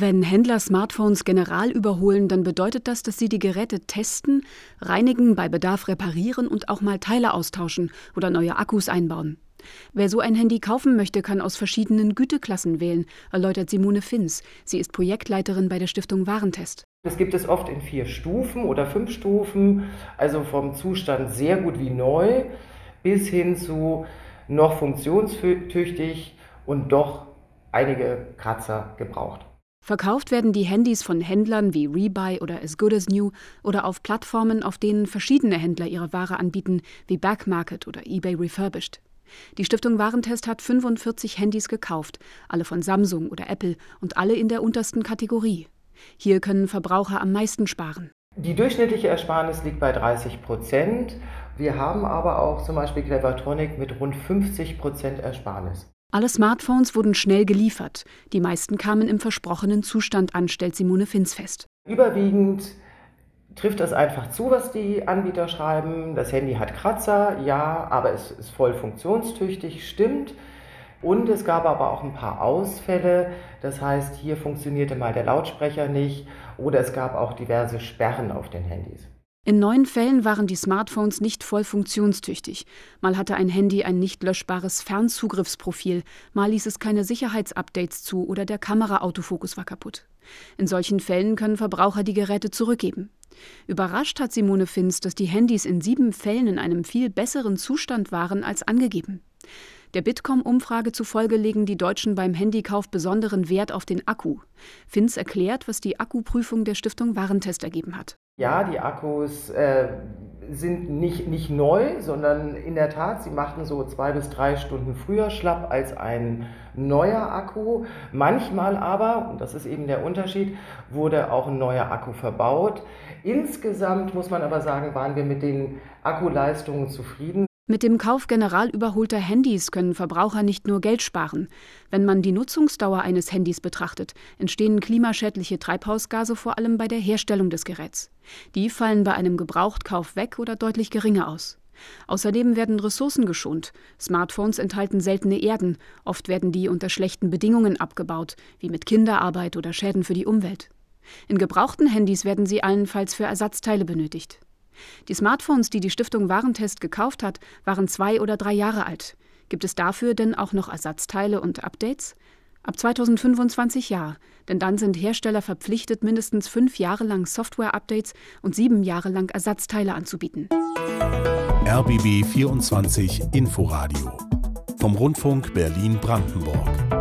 Wenn Händler Smartphones general überholen, dann bedeutet das, dass sie die Geräte testen, reinigen, bei Bedarf reparieren und auch mal Teile austauschen oder neue Akkus einbauen. Wer so ein Handy kaufen möchte, kann aus verschiedenen Güteklassen wählen, erläutert Simone Finz. Sie ist Projektleiterin bei der Stiftung Warentest. Das gibt es oft in vier Stufen oder fünf Stufen, also vom Zustand sehr gut wie neu bis hin zu noch funktionstüchtig und doch einige Kratzer gebraucht. Verkauft werden die Handys von Händlern wie Rebuy oder As Good As New oder auf Plattformen, auf denen verschiedene Händler ihre Ware anbieten, wie Backmarket oder eBay Refurbished. Die Stiftung Warentest hat 45 Handys gekauft, alle von Samsung oder Apple und alle in der untersten Kategorie. Hier können Verbraucher am meisten sparen. Die durchschnittliche Ersparnis liegt bei 30 Prozent. Wir haben aber auch zum Beispiel Clevertronic mit rund 50 Prozent Ersparnis. Alle Smartphones wurden schnell geliefert. Die meisten kamen im versprochenen Zustand an, stellt Simone Finz fest. Überwiegend trifft das einfach zu, was die Anbieter schreiben. Das Handy hat Kratzer, ja, aber es ist voll funktionstüchtig, stimmt. Und es gab aber auch ein paar Ausfälle. Das heißt, hier funktionierte mal der Lautsprecher nicht oder es gab auch diverse Sperren auf den Handys. In neun Fällen waren die Smartphones nicht voll funktionstüchtig. Mal hatte ein Handy ein nicht löschbares Fernzugriffsprofil, mal ließ es keine Sicherheitsupdates zu oder der Kamera-Autofokus war kaputt. In solchen Fällen können Verbraucher die Geräte zurückgeben. Überrascht hat Simone Finz, dass die Handys in sieben Fällen in einem viel besseren Zustand waren als angegeben. Der Bitkom-Umfrage zufolge legen die Deutschen beim Handykauf besonderen Wert auf den Akku. Finz erklärt, was die Akkuprüfung der Stiftung Warentest ergeben hat. Ja, die Akkus äh, sind nicht, nicht neu, sondern in der Tat, sie machten so zwei bis drei Stunden früher schlapp als ein neuer Akku. Manchmal aber, und das ist eben der Unterschied, wurde auch ein neuer Akku verbaut. Insgesamt muss man aber sagen, waren wir mit den Akkuleistungen zufrieden. Mit dem Kauf general überholter Handys können Verbraucher nicht nur Geld sparen. Wenn man die Nutzungsdauer eines Handys betrachtet, entstehen klimaschädliche Treibhausgase vor allem bei der Herstellung des Geräts. Die fallen bei einem Gebrauchtkauf weg oder deutlich geringer aus. Außerdem werden Ressourcen geschont. Smartphones enthalten seltene Erden, oft werden die unter schlechten Bedingungen abgebaut, wie mit Kinderarbeit oder Schäden für die Umwelt. In gebrauchten Handys werden sie allenfalls für Ersatzteile benötigt. Die Smartphones, die die Stiftung Warentest gekauft hat, waren zwei oder drei Jahre alt. Gibt es dafür denn auch noch Ersatzteile und Updates? Ab 2025 ja, denn dann sind Hersteller verpflichtet, mindestens fünf Jahre lang Software-Updates und sieben Jahre lang Ersatzteile anzubieten. RBB 24 Inforadio vom Rundfunk Berlin-Brandenburg.